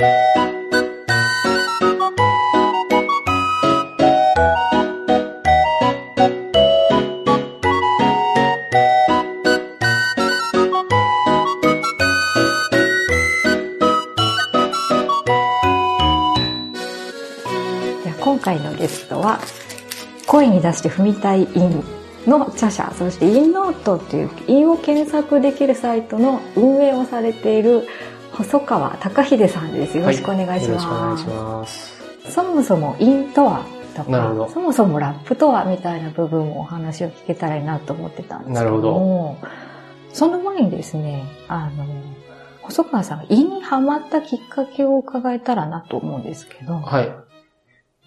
今回のゲストは声に出して踏みたい韻の著者そして韻ノートっていう韻を検索できるサイトの運営をされている細川隆秀さんです。よろしくお願いしよろしくお願いします,、ます。そもそも韻とはとかそもそもラップとはみたいな部分もお話を聞けたらいいなと思ってたんですけどもその前にですねあの細川さんが韻にハマったきっかけを伺えたらなと思うんですけど、はい。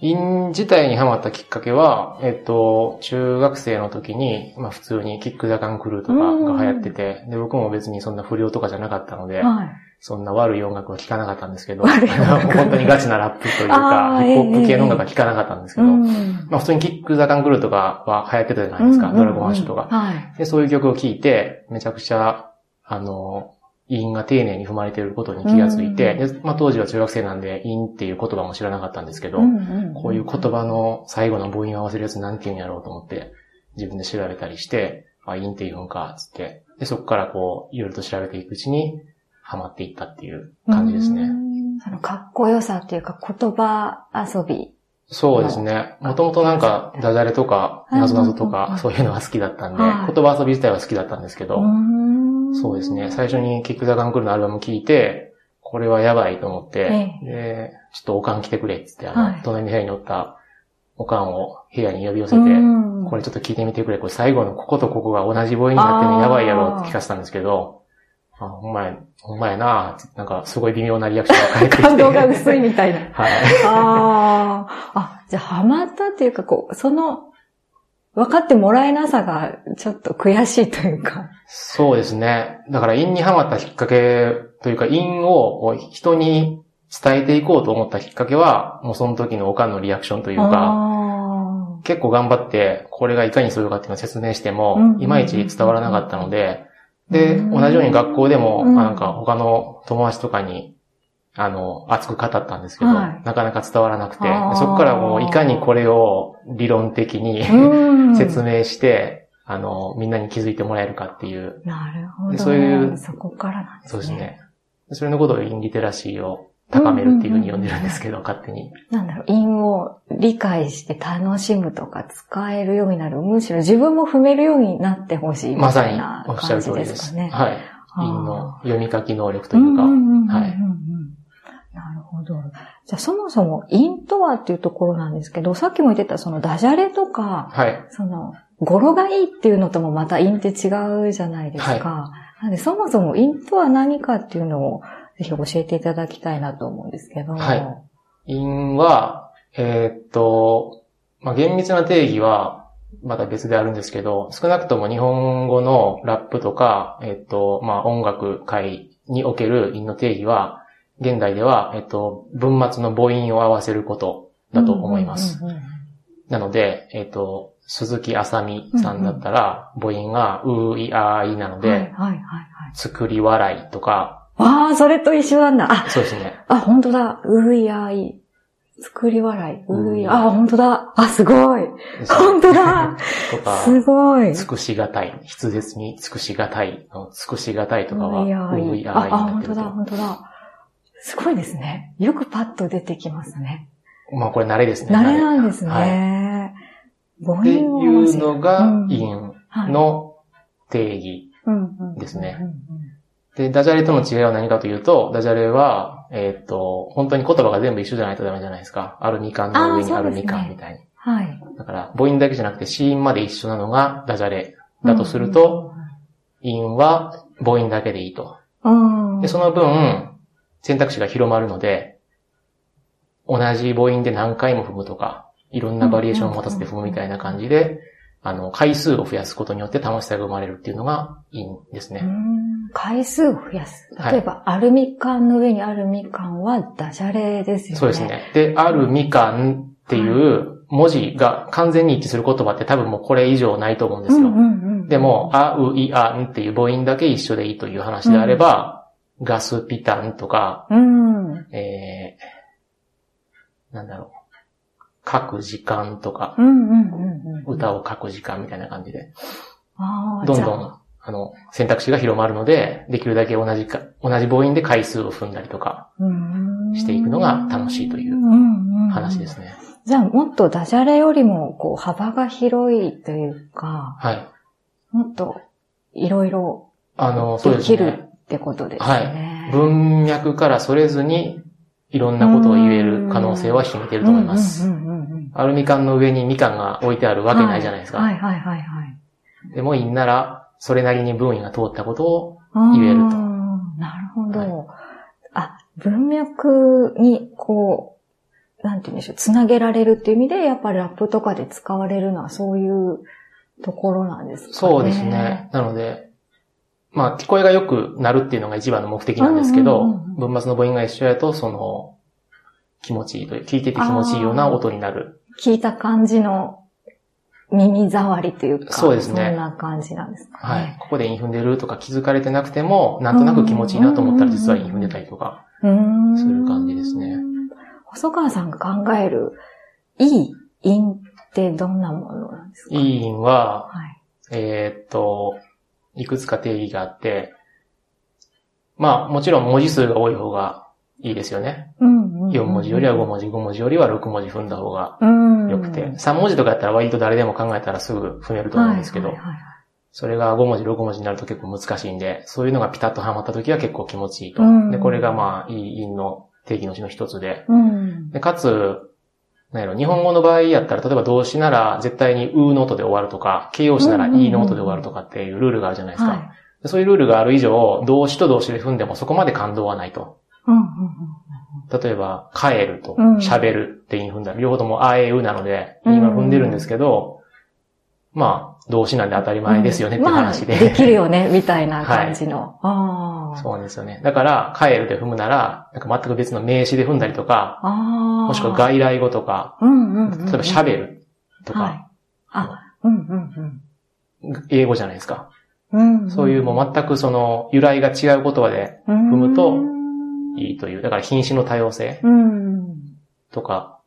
イン自体にハマったきっかけは、えっと、中学生の時に、まあ普通にキックザカンクルーとかが流行ってて、で、僕も別にそんな不良とかじゃなかったので、はい。そんな悪い音楽は聴かなかったんですけど、本当にガチなラップというあか、ーヒップホップ系の音楽は聴かなかったんですけど、うん。まあ普通にキックザカンクルーとかは流行ってたじゃないですか、ドラゴンアッシュとか。はい。で、そういう曲を聴いて、めちゃくちゃ、あの、韻が丁寧に踏まれていることに気がついて、で、まあ当時は中学生なんで、韻っていう言葉も知らなかったんですけど、こういう言葉の最後の母音を合わせるやつなんて言うんやろうと思って、自分で調べたりして、あ、韻って言うんか、つって。で、そこからこう、いろいろと調べていくうちに、ハマっていったっていう感じですね。うん。そのかっこよさっていうか言葉遊び。そうですね。もともとなんか、ダジャレとか、なぞなぞとうんうんうんか、そういうのが好きだったんで、はい言葉遊び自体は好きだったんですけど、うんそうですね。最初にキックザカンクルのアルバム聴いて、これはやばいと思って、えで、ちょっとおかん来てくれっつって、あはいの、隣の部屋に乗ったおかんを部屋に呼び寄せて、うんこれちょっと聞いてみてくれ。これ最後のこことここが同じ母音になってるのやばいやろって聞かせたんですけど、あ、ほんまや、ほんまやななんかすごい微妙なリアクションが返ってきて。感動が薄いみたいな。はい。ああ。あ、じゃあハマったっていうか、こう、その、分かってもらえなさがちょっと悔しいというか。そうですね。だから、陰にハマったきっかけというか、陰を人に伝えていこうと思ったきっかけは、もうその時のおかんのリアクションというか、あ結構頑張って、これがいかにするかっていうのを説明してもうん、いまいち伝わらなかったので、で、うん同じように学校でも、なんか他の友達とかに、あの、熱く語ったんですけど、はいなかなか伝わらなくて、そこからもういかにこれを理論的に。説明して、あの、みんなに気づいてもらえるかっていう、なるほど。でそういうそこからなんですね。そうですね。それのことをインリテラシーを高めるっていうふうに呼んでるんですけど、勝手に。なんだろう、韻を理解して楽しむとか使えるようになる。むしろ自分も踏めるようになってほしいみまさにたいなおっしゃる通りです。はい。あーインの読み書き能力というか、はいほど。じゃあそもそも韻とはっていうところなんですけど、さっきも言ってたそのダジャレとか、はい。その語呂がいいっていうのともまた韻って違うじゃないですか。なんでそもそも韻とは何かっていうのをぜひ教えていただきたいなと思うんですけど。はいインは、えーっと、まあ、厳密な定義は、また別であるんですけど、少なくとも日本語のラップとか、えーっと、まあ、音楽界における韻の定義は、現代では、えーっと、文末の母音を合わせることだと思います。なので、えっ、と、鈴木あさみさんだったら、母音がう、い、あ、いなので。作り笑いとか、ああ、それと一緒なんだ。あ、そうですね。あ、本当だ。ういあい。作り笑い。うい、うんあ、本当だ。あ、すごい。本当だ。とか、すごい。尽くしがたい、筆舌に尽くしがたいの、尽くしがたいとかは、ういあい。あ、本当だ、本当だ。すごいですね。よくパッと出てきますね。まあこれ慣れですね。慣れなんですはいね。母っていうのがうん、韻はいの定義。うんうんですねうんうんで、ダジャレとの違いは何かというと、ダジャレは、えっ、と、本当に言葉が全部一緒じゃないとダメじゃないですか。アルミ缶の上にあーそうですねアルミ缶みたいに。はい。だから、母音だけじゃなくて、子音まで一緒なのがダジャレだとすると、韻は母音だけでいいと。うん、うん。で、その分、選択肢が広まるので、同じ母音で何回も踏むとか、いろんなバリエーションを持たせて踏むみたいな感じで、あの、回数を増やすことによって楽しさが生まれるっていうのが韻ですね。うん回数を増やす。はい例えば、アルミ缶の上にあるみかんはダジャレですよね。そうです。ね。で、あるみかんっていう文字が完全に一致する言葉って多分もうこれ以上ないと思うんですよ。うんうんうん、でも、あ、う、い、あんっていう母音だけ一緒でいいという話であれば、ガスピタンとか、うん。えなんだろう、書く時間とか。歌を書く時間みたいな感じで、どんどん、あの、選択肢が広まるので、できるだけ同じか、同じ母音で回数を踏んだりとかしていくのが楽しいという話ですね。ね。じゃあもっとダジャレよりもこう幅が広いというか、はい。もっといろいろあの、そうできるですね。ってことですはね。い。文脈からそれずに、いろんなことを言える可能性は秘めていると思います。アルミ缶の上にみかんが置いてあるわけないじゃないですか。はいはいはいはい。でも、いいんなら、それなりに文意が通ったことを、はい言えるとなるほど。あ、文脈にこう、なんて言うんでしょう、つなげられるっていう意味で、やっぱりラップとかで使われるのはそういうところなんですかね。そうですね。。なので、まあ、聞こえが良くなるっていうのが一番の目的なんですけど、文末の母音が一緒やと、その、気持ちいいという、聞いてて気持ちいいような音になる。聞いた感じの耳障りというか、そうですねそんな感じなんですかはいね。。ここで韻踏んでるとか気づかれてなくても、なんとなく気持ちいいなと思ったら実は韻踏んでたりとか。うーんそういう感じですね。細川さんが考える、いい韻ってどんなものなんですか？いい韻は、はい。えーっと、いくつか定義があって、まあ、もちろん文字数が多い方がいいですよね。うんうんうん4文字よりは5文字、5文字よりは6文字踏んだ方がうん。良くて、3文字とかやったら割と誰でも考えたらすぐ踏めると思うんですけどはい、はいはいそれが5文字、6文字になると結構難しいんで、そういうのがピタッとはまった時は結構気持ちいいと。うんで、これがまあ、いい韻の定義のうちの一つで、うん。でかつ、なんやろ、日本語の場合やったら、例えば動詞なら絶対にうの音で終わるとか、形容詞ならいの音で終わるとかっていうルールがあるじゃないですか。はい。でそういうルールがある以上、動詞と動詞で踏んでもそこまで感動はないと。うんうん例えば、帰るとうん、喋るって韻踏んだら、両方ともあえうなので、韻は踏んでるんですけど、まあ、動詞なんで当たりうん。前ですよねっていう話で。まあ、できるよね、みたいな感じの。ああ。そうなんですよね。だから、帰るで踏むなら、なんか全く別の名詞で踏んだりとか。もしくは外来語とか、うんうんうん。例えば喋るとはいか、。あ、うんうん英語じゃないですか。うん。うん。そういうもう全くその由来が違う言葉で踏踏むといいという、だから品種の多様性うん。とか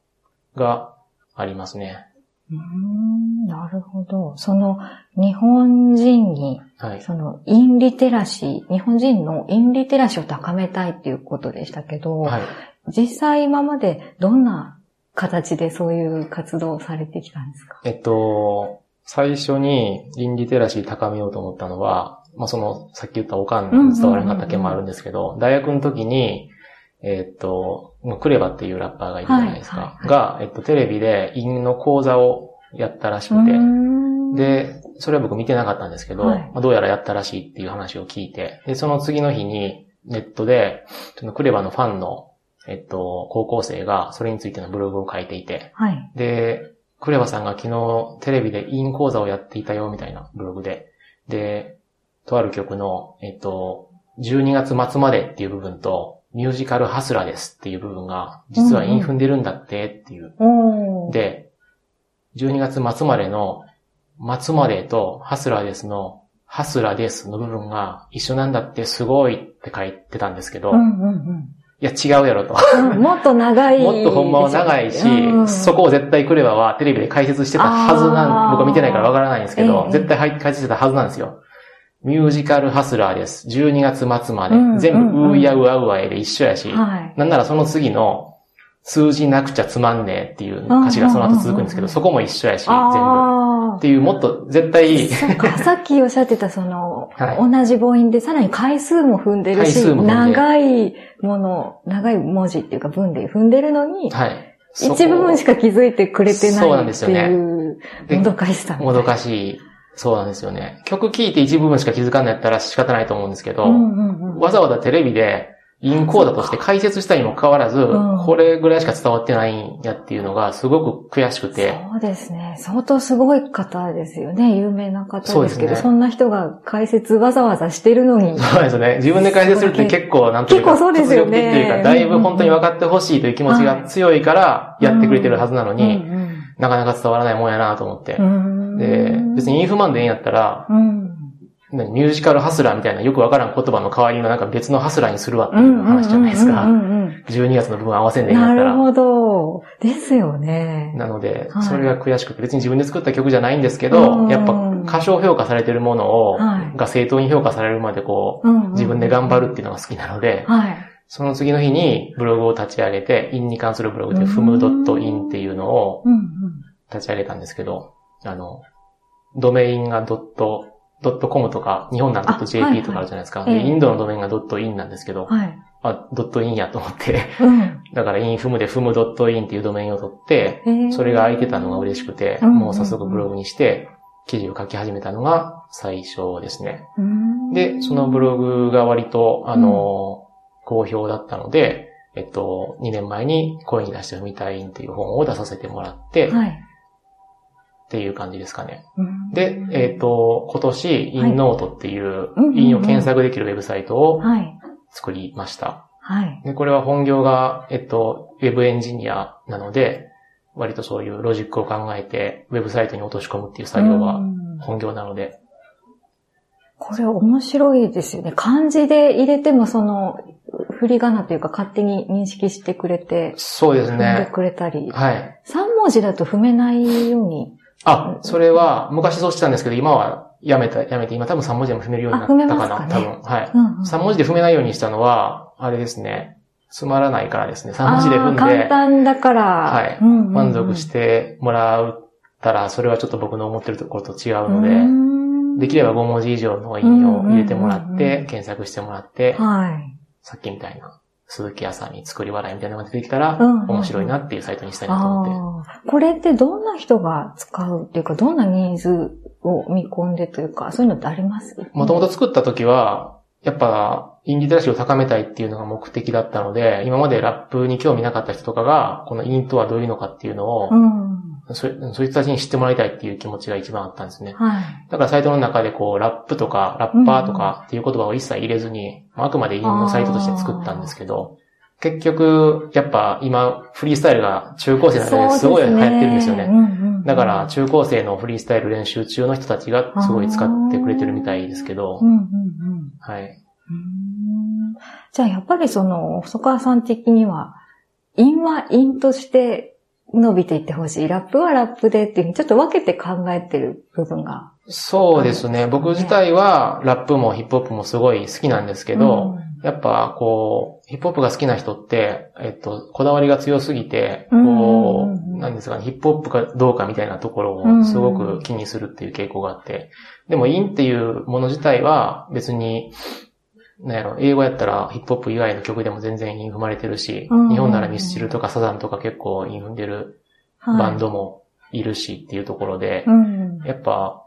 がありますね。うん。なるほど。その、日本人に、はい。その、インリテラシー、日本人のインリテラシーを高めたいっていうことでしたけど、はい。実際今までどんな形でそういう活動をされてきたんですか？えっと、最初に倫理テラシー高めようと思ったのは、まあ、その、さっき言ったおかんに伝わらなかった件もあるんですけど、大学の時に、えっと、クレバっていうラッパーがいるじゃないですか。はいはいが、えっと、テレビで韻の講座をやったらしくて、で、それは僕見てなかったんですけど、はい。まあどうやらやったらしいっていう話を聞いて、で、その次の日にネットで、そのクレバのファンの、えっと、高校生がそれについてのブログを書いていて、はい。で、クレバさんが昨日テレビでイン講座をやっていたよみたいなブログで、で、とある曲の、えっと、12月末までっていう部分と、ミュージカルハスラですっていう部分が、実はイン踏ん。でるんだってっていう。おー。で、12月末までの、末までと、ハスラーですの、ハスラですの部分が一緒なんだってすごいって書いてたんですけど、いうんうんや違うやろと。うん。もっと長い。もっとほんまは長いし、うんそこを絶対クレバはテレビで解説してたはずなん、僕は見てないからわからないんですけど、ええ絶対解説してたはずなんですよ。ミュージカルハスラーです。12月末まで。うん全部、うんうんうーやうあうあえで一緒やし、はい。なんならその次の、数字なくちゃつまんねえっていう歌詞がその後続くんですけど、そこも一緒やし、全部。あっていう、もっと絶対、さっきおっしゃってた、その、はい同じ母音でさらに回数も踏んでるし、長いもの、長い文字っていうか文で踏んでるのに、はい。一部分しか気づいてくれてそうなってないんですよねもどかしさ。もどかしい。そうなんですよね。曲聴いて一部分しか気づかんのやったら仕方ないと思うんですけど。わざわざテレビで、インコーダとして解説したにもかかわらず、うんこれぐらいしか伝わってないんやっていうのがすごく悔しくて、そうですね。相当すごい方ですよね。有名な方ですけど、そねんな人が解説わざわざしてるのに。そうですよね。自分で解説するって結構、なんというか、結構そうですよねというか、だいぶ本当に分かってほしいという気持ちが強いから、やってくれてるはずなのに、うんなかなか伝わらないもんやなと思ってう。んで、別にインフマンでいいんやったら、うん。何ミュージカルハスラーみたいなよくわからん言葉の代わりのなんか別のハスラーにするわっていう話じゃないですか。12月の部分合わせんでいいんだったら。なるほど。ですよね。なので、それが悔しくて、別に自分で作った曲じゃないんですけど、やっぱ過小評価されてるものを、が正当に評価されるまでこう、自分で頑張るっていうのが好きなので、その次の日にブログを立ち上げて、インに関するブログで fm.in っていうのを立ち上げたんですけど、あの、ドメインがドット、ドットコムとか、日本ならドット JP とかあるじゃないですか。はい。はい、インドのドメインがドットインなんですけど、はい、あ、ドットインやと思ってうん、だからインフムでフムドットインっていうドメインを取って、それが空いてたのが嬉しくて、もう早速ブログにして、記事を書き始めたのが最初ですね。で、そのブログが割と、あの、好評だったので、えっと、2年前に声に出して踏みたい韻っていう本を出させてもらって、はい、っていう感じですかね。で、えっ、ー、と、今年、インノートっていう、インを検索できるウェブサイトを作りました。はい。で、これは本業が、えっと、ウェブエンジニアなので、割とそういうロジックを考えて、ウェブサイトに落とし込むっていう作業が本業なので。これ面白いですよね。漢字で入れてもその、振り仮名というか勝手に認識してくれて。そうですね。踏んでくれたり。はい。3文字だと踏めないようにあ、それは、昔そうしてたんですけど、今はやめた、やめて、今多分3文字でも踏めるようになったかな、かね、多分。はい、うんうん。3文字で踏めないようにしたのは、あれですね。つまらないからですね。3文字で踏んで。簡単だから。はい、うんうんうん。満足してもらったら、それはちょっと僕の思ってるところと違うので、できれば5文字以上の印を入れてもらって、検索してもらって、はい、さっきみたいな鈴木屋さんに作り笑いみたいなのが出てきたら、面白いなっていうサイトにしたいなと思って。これってどんな人が使うっていうか、どんなニーズを見込んでというか、そういうのってあります？もともと作った時は、やっぱ、インディテラシーを高めたいっていうのが目的だったので、今までラップに興味なかった人とかが、このインとはどういうのかっていうのを、うん、そそいつたちに知ってもらいたいっていう気持ちが一番あったんですね。はい、だからサイトの中でこう、ラップとか、ラッパーとかっていう言葉を一切入れずに、うん、あくまでインのサイトとして作ったんですけど、結局、やっぱ今、フリースタイルが中高生の中ですごい流行ってるんですよね。だから中高生のフリースタイル練習中の人たちがすごい使ってくれてるみたいですけど。はい。じゃあやっぱりその、細川さん的には、因は因として伸びていってほしい。ラップはラップでっていうちょっと分けて考えてる部分が。そうですね。僕自体はラップもヒップホップもすごい好きなんですけど、やっぱこう、ヒップホップが好きな人って、えっと、こだわりが強すぎて、こう、なんですかね、ヒップホップかどうかみたいなところをすごく気にするっていう傾向があって、でも韻っていうもの自体は別に、なんやろ、英語やったらヒップホップ以外の曲でも全然韻踏まれてるし、日本ならミスチルとかサザンとか結構韻踏んでるバンドもいるしっていうところで、やっぱ、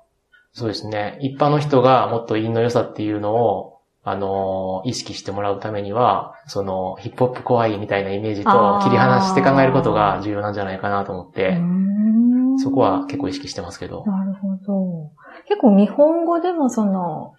そうですね、一般の人がもっとインの良さっていうのをあの、意識してもらうためには、その、ヒップホップ怖いみたいなイメージと切り離して考えることが重要なんじゃないかなと思って、そこは結構意識してますけど。なるほど。結構日本語でもその、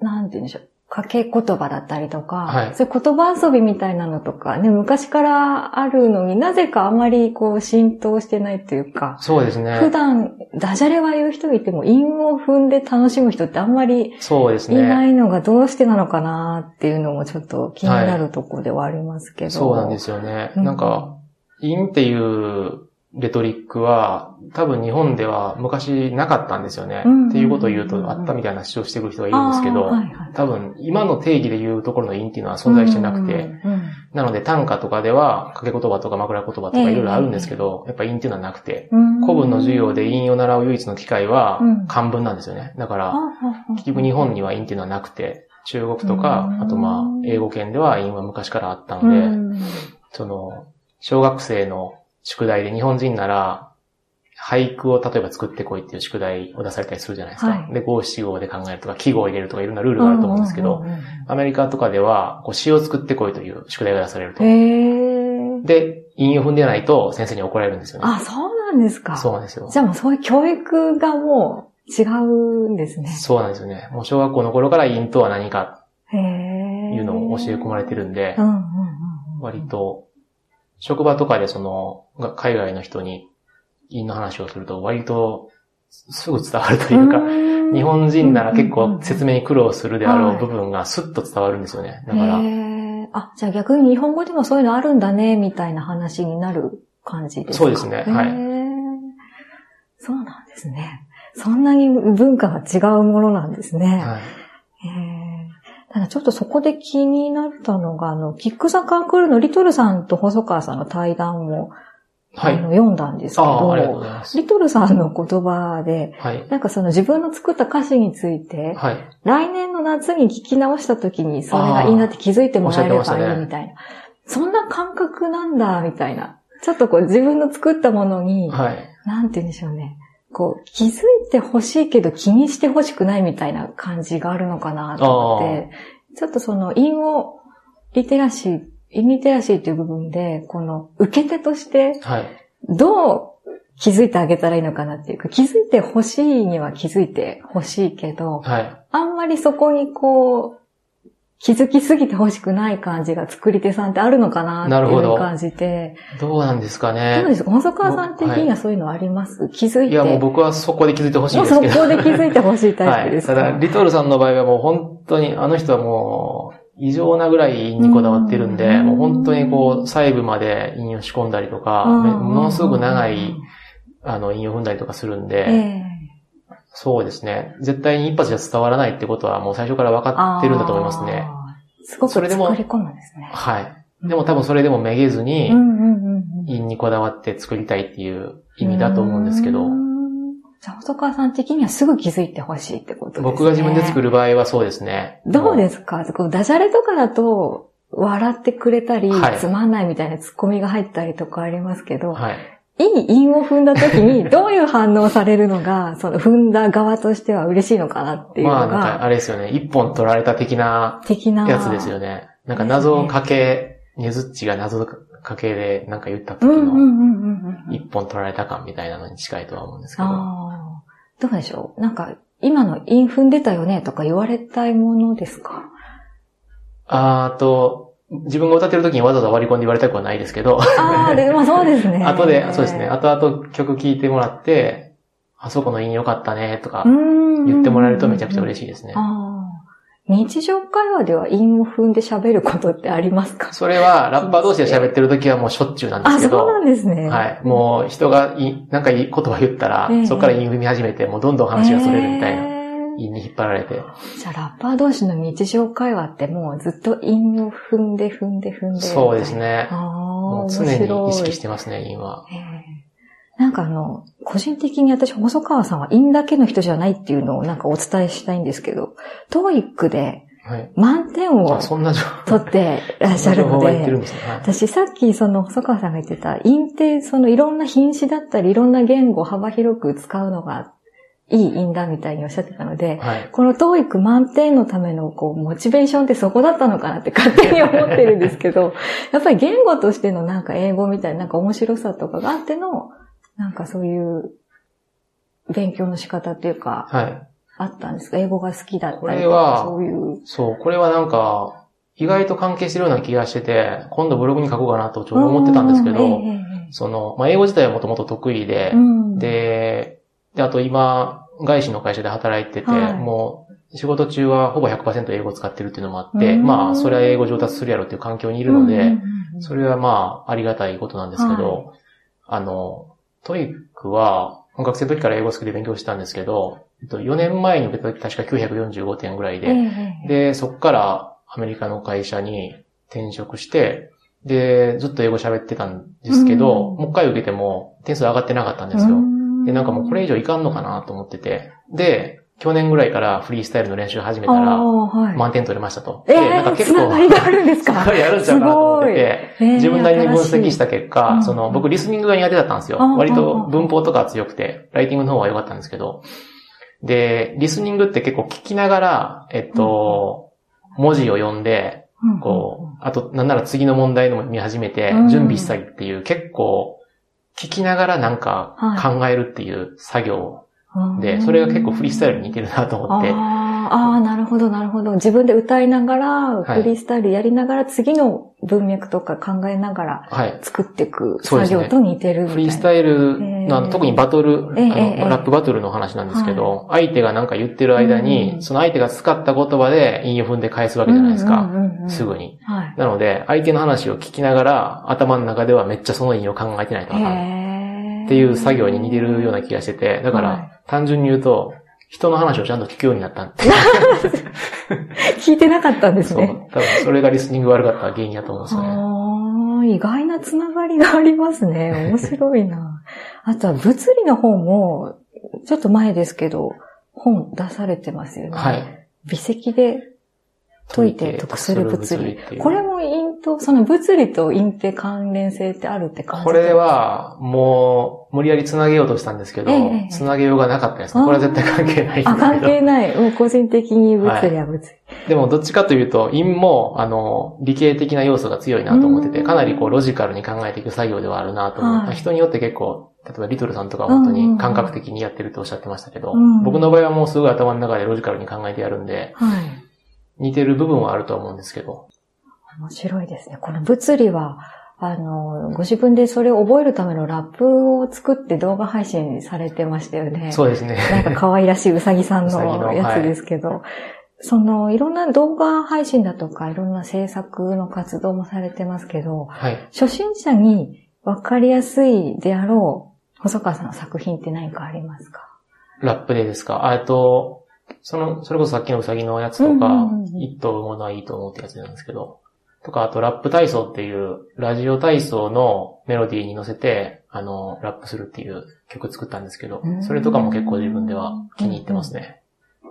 なんて言うんでしょう。掛け言葉だったりとか、はい、そういう言葉遊びみたいなのとか、ね、昔からあるのになぜかあまりこう浸透してないというか、そうですね。普段、ダジャレは言う人いても、韻を踏んで楽しむ人ってあんまりそうですね。いないのがどうしてなのかなっていうのもちょっと気になるところではありますけど。はい、そうなんですよね。うん、なんか、韻っていうレトリックは、多分日本では昔なかったんですよね。っていうことを言うと、あったみたいな主張してくる人がいるんですけど、多分今の定義で言うところの因っていうのは存在してなくて、なので短歌とかでは掛け言葉とか枕言葉とかいろいろあるんですけど、やっぱ因っていうのはなくて、古文の授業で因を習う唯一の機会は漢文なんですよね。だから、結局日本には因っていうのはなくて、中国とか、あとまあ、英語圏では因は昔からあったので、その、小学生の宿題で日本人なら、俳句を例えば作ってこいっていう宿題を出されたりするじゃないですか。はい、で、五七五で考えるとか、記号を入れるとかいろんなルールがあると思うんですけど、アメリカとかでは、こう詩を作ってこいという宿題が出されると。で、韻を踏んでないと先生に怒られるんですよね。あ、そうなんですか。そうなんですよ。じゃあもうそういう教育がもう違うんですね。そうなんですよね。もう小学校の頃から韻とは何か、いうのを教え込まれてるんで、割と職場とかでその、海外の人に、陰の話をすると、割とすぐ伝わるというか、日本人なら結構説明に苦労するであろう部分がスッと伝わるんですよね。だから。あ、じゃあ逆に日本語でもそういうのあるんだね、みたいな話になる感じですか？そうですね。はい。そうなんですね。そんなに文化が違うものなんですね。はい。ただちょっとそこで気になったのが、あの、キックザカンクールのリトルさんと細川さんの対談をはい、あの読んだんですけど、リトルさんの言葉で、はい、なんかその自分の作った歌詞について、はい、来年の夏に聞き直した時にそれがいいなって気づいてもらえればいいみたいな、ね。そんな感覚なんだ、みたいな。ちょっとこう自分の作ったものに、はい、なんて言うんでしょうね。こう、気づいてほしいけど気にしてほしくないみたいな感じがあるのかなと思って、ちょっとその、韻をリテラシーインリテラシーっていう部分で、この受け手として、どう気づいてあげたらいいのかなっていうか、気づいてほしいには気づいてほしいけど、はい、あんまりそこにこう、気づきすぎてほしくない感じが作り手さんってあるのかなっていう感じで。どうなんですかね。どうですか？細川さん的にはそういうのあります、はい、気づいて。いやもう僕はそこで気づいてほしいですけど。そこで気づいてほしいタイプですか、はい、ただ、リトルさんの場合はもう本当に、あの人はもう、異常なぐらいにこだわってるんで、もう本当にこう、細部まで引用仕込んだりとか、ものすごく長い、あの、引用踏んだりとかするんで、そうですね。絶対に一発じゃ伝わらないってことはもう最初から分かってるんだと思いますね。すごく作り込むんですね。はい。でも多分それでもめげずに、陰にこだわって作りたいっていう意味だと思うんですけど、じゃあ、細川さん的にはすぐ気づいてほしいってことですね。僕が自分で作る場合はそうですね。どうですか？こうダジャレとかだと、笑ってくれたり、はい、つまんないみたいなツッコミが入ったりとかありますけど、はい、いい韻を踏んだ時にどういう反応されるのが、その踏んだ側としては嬉しいのかなっていうのが。まあ、なんかあれですよね。一本取られた的な、的なやつですよね。なんか謎かけ、ねずっちが謎かけでなんか言った時の、一本取られた感みたいなのに近いとは思うんですけど。どうでしょうなんか、今のインフン出たよねとか言われたいものですか？あーと、自分が歌ってる時にわざわざ割り込んで言われたくはないですけど。ああ、でもそうですね。後で、そうですね。後々曲聴いてもらって、あそこの韻良かったねとか言ってもらえるとめちゃくちゃ嬉しいですね。日常会話では韻を踏んで喋ることってありますか？それは、ラッパー同士で喋ってる時はもうしょっちゅうなんですけど。あ、そうなんですね。はい。もう人がい、なんかいい言葉言ったら、えー、そこから韻踏み始めて、もうどんどん話がそれるみたいな。えー韻に引っ張られて。じゃあ、ラッパー同士の日常会話ってもうずっと韻を踏んで踏んで踏んで。そうですね。もう常に意識してますね、韻は。なんかあの、個人的に私、細川さんは韻だけの人じゃないっていうのをなんかお伝えしたいんですけど、トーイックで満点を取ってらっしゃるので、私さっきその細川さんが言ってた、陰ってそのいろんな品詞だったり、いろんな言語を幅広く使うのがいい陰だみたいにおっしゃってたので、はい、この TOEIC 満点のためのこうモチベーションってそこだったのかなって勝手に思ってるんですけど、やっぱり言語としてのなんか英語みたいななんか面白さとかがあっての、なんかそういう勉強の仕方っていうか、はい、あったんですか？英語が好きだったりとか、そういう。そう、これはなんか、意外と関係してるような気がしてて、今度ブログに書こうかなとちょうど思ってたんですけど、その、まあ、英語自体はもともと得意で、で、で、あと今、外資の会社で働いてて、はい、もう、仕事中はほぼ100%英語を使ってるっていうのもあって、まあ、それは英語上達するやろっていう環境にいるので、それはまあ、ありがたいことなんですけど、はい、あの、 TOEIC は、学生の時から英語好きで勉強してたんですけど、4年前に受けた時確か945点ぐらいで、で、そこからアメリカの会社に転職して、で、ずっと英語喋ってたんですけど、もう一回受けても点数上がってなかったんですよ。で、なんかもうこれ以上いかんのかなと思ってて、で、去年ぐらいからフリースタイルの練習始めたら、満点取れましたと。で、なんか結構、つながあるんですか？すごいやるんちゃうかなと思って。て、自分なりに分析した結果、その、僕リスニングが苦手だったんですよ。割と文法とか強くて、ライティングの方が良かったんですけど、で、リスニングって結構聞きながら、えっと、文字を読んで、こう、あと、なんなら次の問題の見始めて、準備したりっていう、結構、聞きながらなんか考えるっていう作業で、それが結構フリースタイルに似てるなと思って、ああ、ああ、なるほど、なるほど。自分で歌いながら、フリースタイルやりながら、次の文脈とか考えながら、作っていく作業と似てるみたいな、フリースタイルの、特にバトル、えー、ラップバトルの話なんですけど、相手がなんか言ってる間に、その相手が使った言葉で韻を踏んで返すわけじゃないですか。すぐに。なので、相手の話を聞きながら、頭の中ではめっちゃその韻を考えてないとか。っていう作業に似てるような気がしてて、だから、単純に言うと、人の話をちゃんと聞くようになったって。聞いてなかったんですね。そう。多分それがリスニング悪かった原因だと思うんですよね。意外なつながりがありますね。面白いな。あとは物理の方も、ちょっと前ですけど、本出されてますよね。はい。微積で解いて得する物理。これも陰と、その物理と陰って関連性ってあるって感じこれは、もう、無理やり繋げようとしたんですけど、ええ、繋げようがなかったです。これは絶対関係ないあ、関係ない。もう個人的に物理は物理。はい、でも、どっちかというと、陰も、あの、理系的な要素が強いなと思ってて、かなりこう、ロジカルに考えていく作業ではあるなと思って、はい、人によって結構、例えばリトルさんとか本当に感覚的にやってるとおっしゃってましたけど、うんうん、僕の場合はもうすごい頭の中でロジカルに考えてやるんで、はい。似てる部分はあると思うんですけど。面白いですね。この物理は、あの、ご自分でそれを覚えるためのラップを作って動画配信されてましたよね。そうですね。なんか可愛らしいうさぎさんの やつですけど、はい、その、いろんな動画配信だとか、いろんな制作の活動もされてますけど、はい、初心者にわかりやすいであろう、細川さんの作品って何かありますか？ラップでですか？あと、その、それこそさっきのうさぎのやつとか、一頭産むのはいいと思うってやつなんですけど、とか、あとラップ体操っていうラジオ体操のメロディーに乗せて、あの、ラップするっていう曲作ったんですけど、それとかも結構自分では気に入ってますね。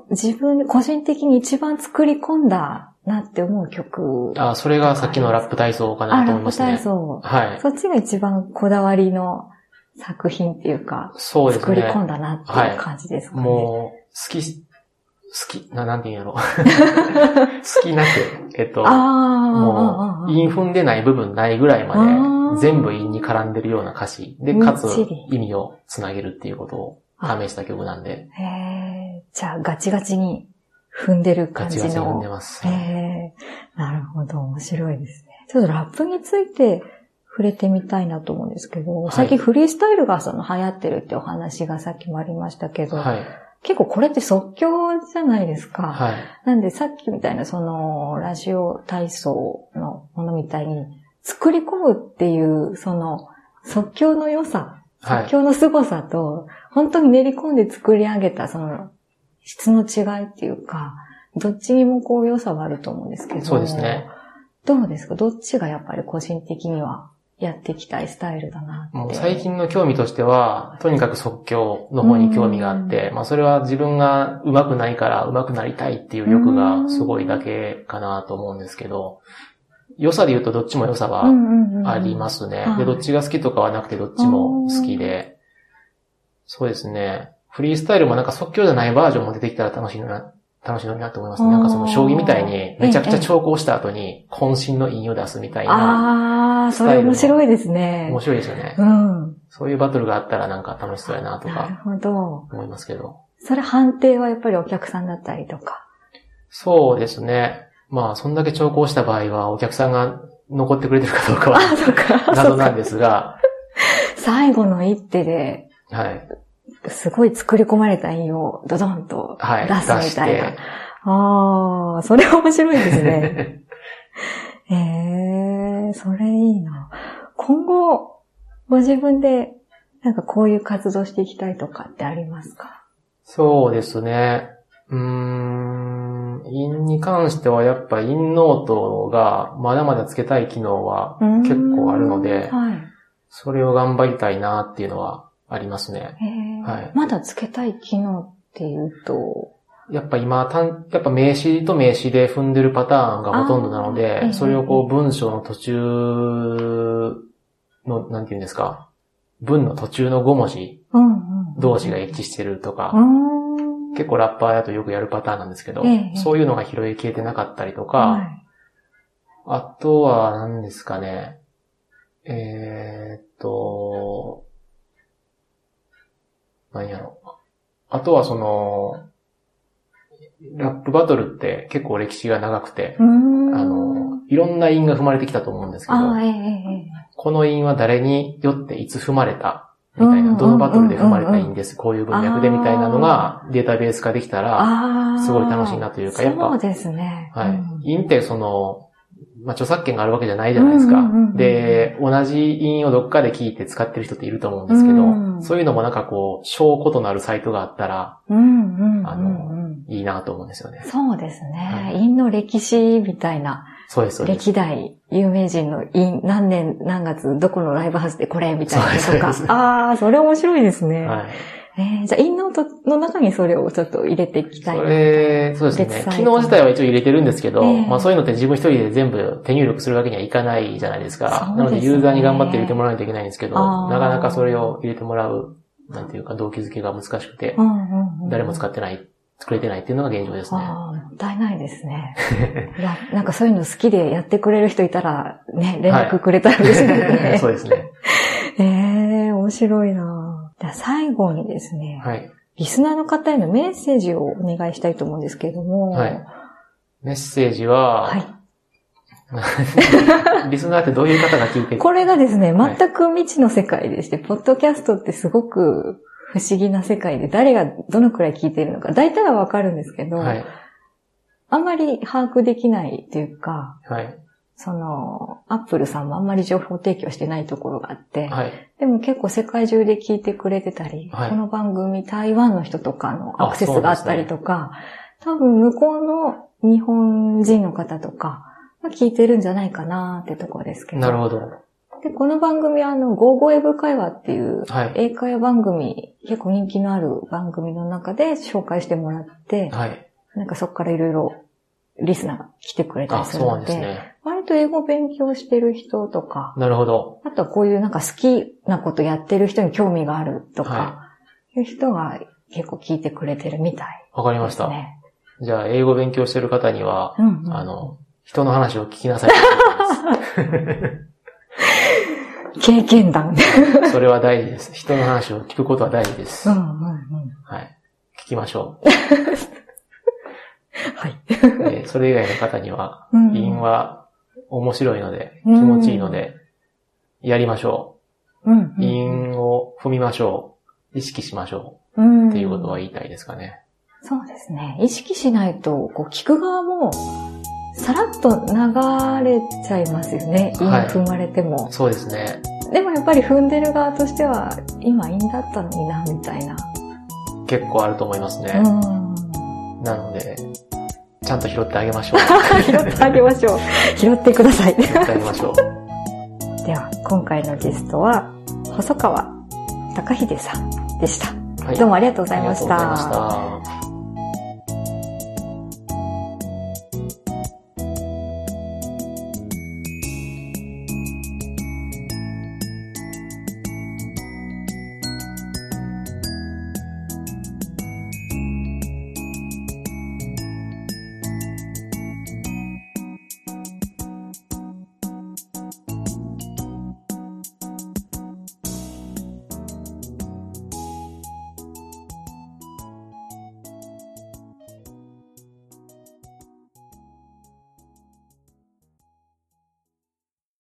自分、個人的に一番作り込んだなって思う曲。あ、それがさっきのラップ体操かなと思いますね。ラップ体操。はい。そっちが一番こだわりの作品っていうか、そうですね。作り込んだなっていう感じですかね。はい、もう、好き、好き、な、なんて言うんやろ。好きなく、えっと、もう、韻踏んでない部分ないぐらいまで、全部韻に絡んでるような歌詞。で、かつ意味をつなげるっていうことを試した曲なんで。へじゃあ、ガチガチに踏んでる感じの。ガチガチ踏んでます。へなるほど、面白いですね。ちょっとラップについて触れてみたいなと思うんですけど、はい、最近フリースタイルがその流行ってるってお話がさっきもありましたけど、はい結構これって即興じゃないですか。はい。なんでさっきみたいなそのラジオ体操のものみたいに作り込むっていうその即興の良さ、即興の凄さと、本当に練り込んで作り上げたその質の違いっていうか、どっちにもこう良さはあると思うんですけど。そうですね。どうですか？どっちがやっぱり個人的には？やっていきたいスタイルだなもう最近の興味としては、とにかく即興の方に興味があって、まあそれは自分が上手くないから上手くなりたいっていう欲がすごいだけかなと思うんですけど、良さで言うとどっちも良さはありますね。で、どっちが好きとかはなくてどっちも好きで、そうですね。フリースタイルもなんか即興じゃないバージョンも出てきたら楽しいな楽しいなと思いますね。なんかその将棋みたいにめちゃくちゃ長考した後に渾身の韻を出すみたいな。ああ、それ面白いですね。面白いですよね。うん。そういうバトルがあったらなんか楽しそうやなとか。なるほど。思いますけど。それ判定はやっぱりお客さんだったりとか？そうですね。まあ、そんだけ長考した場合はお客さんが残ってくれてるかどうかは謎なんですが。最後の一手で。はい。すごい作り込まれた印をドドンと出すみたいな。はい、ああ、それ面白いですね。え えー、それいいな。今後、ご自分でなんかこういう活動していきたいとかってありますか？そうですね。うーん、インに関してはやっぱインノートがまだまだつけたい機能は結構あるので、はい、それを頑張りたいなっていうのはありますね。はい。まだつけたい機能っていうと、やっぱ今、やっぱ名詞と名詞で踏んでるパターンがほとんどなので、それをこう文章の途中の、なんて言うんですか、文の途中の5文字同士が一致してるとか、結構ラッパーだとよくやるパターンなんですけど、そういうのが拾い消えてなかったりとか、あとは何ですかね、えー、っと、何やろ。あとはその、ラップバトルって結構歴史が長くて。あの、いろんな韻が踏まれてきたと思うんですけど、えこの韻は誰によっていつ踏まれた？みたいな、どのバトルで踏まれた韻です、こういう文脈でみたいなのがデータベース化できたら。すごい楽しいなというかやっぱそうですね。はいうん。韻ってその、まあ、著作権があるわけじゃないじゃないですかうんうんうんうん。で、同じ韻をどっかで聞いて使ってる人っていると思うんですけど、うんそういうのもなんかこう、証拠となるサイトがあったらうんうんうんあうん。いいなと思うんですよね。そうですね。はい陰の歴史みたいな、そうです、そうです。歴代有名人の陰、何年何月、どこのライブハウスでこれみたいなとかああ、それ面白いですね。はい。えー、じゃあ、陰ノートの中にそれをちょっと入れていきたい。それ、そうですね。機能自体は一応入れてるんですけど、ええまあそういうのって自分一人で全部手入力するわけにはいかないじゃないですか。すねなのでユーザーに頑張って入れてもらわないといけないんですけど、なかなかそれを入れてもらう、なんていうか動機づけが難しくてう、んうんうん、誰も使ってない、作れてないっていうのが現状ですね。もったいないですね。いや、なんかそういうの好きでやってくれる人いたら、ね、連絡くれたら嬉しいですね。そうですね。ええ面白いなじゃあ最後にですね、はい。リスナーの方へのメッセージをお願いしたいと思うんですけれども。はい。メッセージは、はい。リスナーってどういう方が聞いてこれがですね、はい全く未知の世界でして、ポッドキャストってすごく不思議な世界で、誰がどのくらい聞いているのか、大体はわかるんですけど、はい。あんまり把握できないというか、はい。その、アップルさんもあんまり情報提供してないところがあって、はい。でも結構世界中で聞いてくれてたり、はいこの番組台湾の人とかのあアクセスがあったりとか、多分向こうの日本人の方とかが聞いてるんじゃないかなってところですけど。なるほど。で、この番組はあの、ゴーゴーエブ会話っていうはい。英会話番組、結構人気のある番組の中で紹介してもらって、はい。なんかそこからいろいろリスナーが来てくれたあ、りするそうなんので、ですね。割と英語勉強してる人とか、なるほど。あとはこういうなんか好きなことやってる人に興味があるとか、、はいう人が結構聞いてくれてるみたいわかりました。じゃあ、英語勉強してる方には、うんうんあの、人の話を聞きなさい。経験談。それは大事です。人の話を聞くことは大事です。うんうんうん。はい。聞きましょ はい。う。でそれ以外の方には、うん韻は面白いので、気うん持ちいいので、やりましょうんう。韻を踏みましょう。意識しましょうんう。っていうことは言いたいですかね。そうですね。意識しないと、こう聞く側も、さらっと流れちゃいますよね。韻はい踏まれても。そうですね。でもやっぱり踏んでる側としては、今韻だったのにな、みたいな。結構あると思いますね。うん。なので、ちゃんと拾ってあげましょう。拾ってあげましょう。拾ってください。拾ってあげましょう。では、今回のゲストは、細川隆秀さんでした。はい。どうもありがとうございましありがとうございまた。した。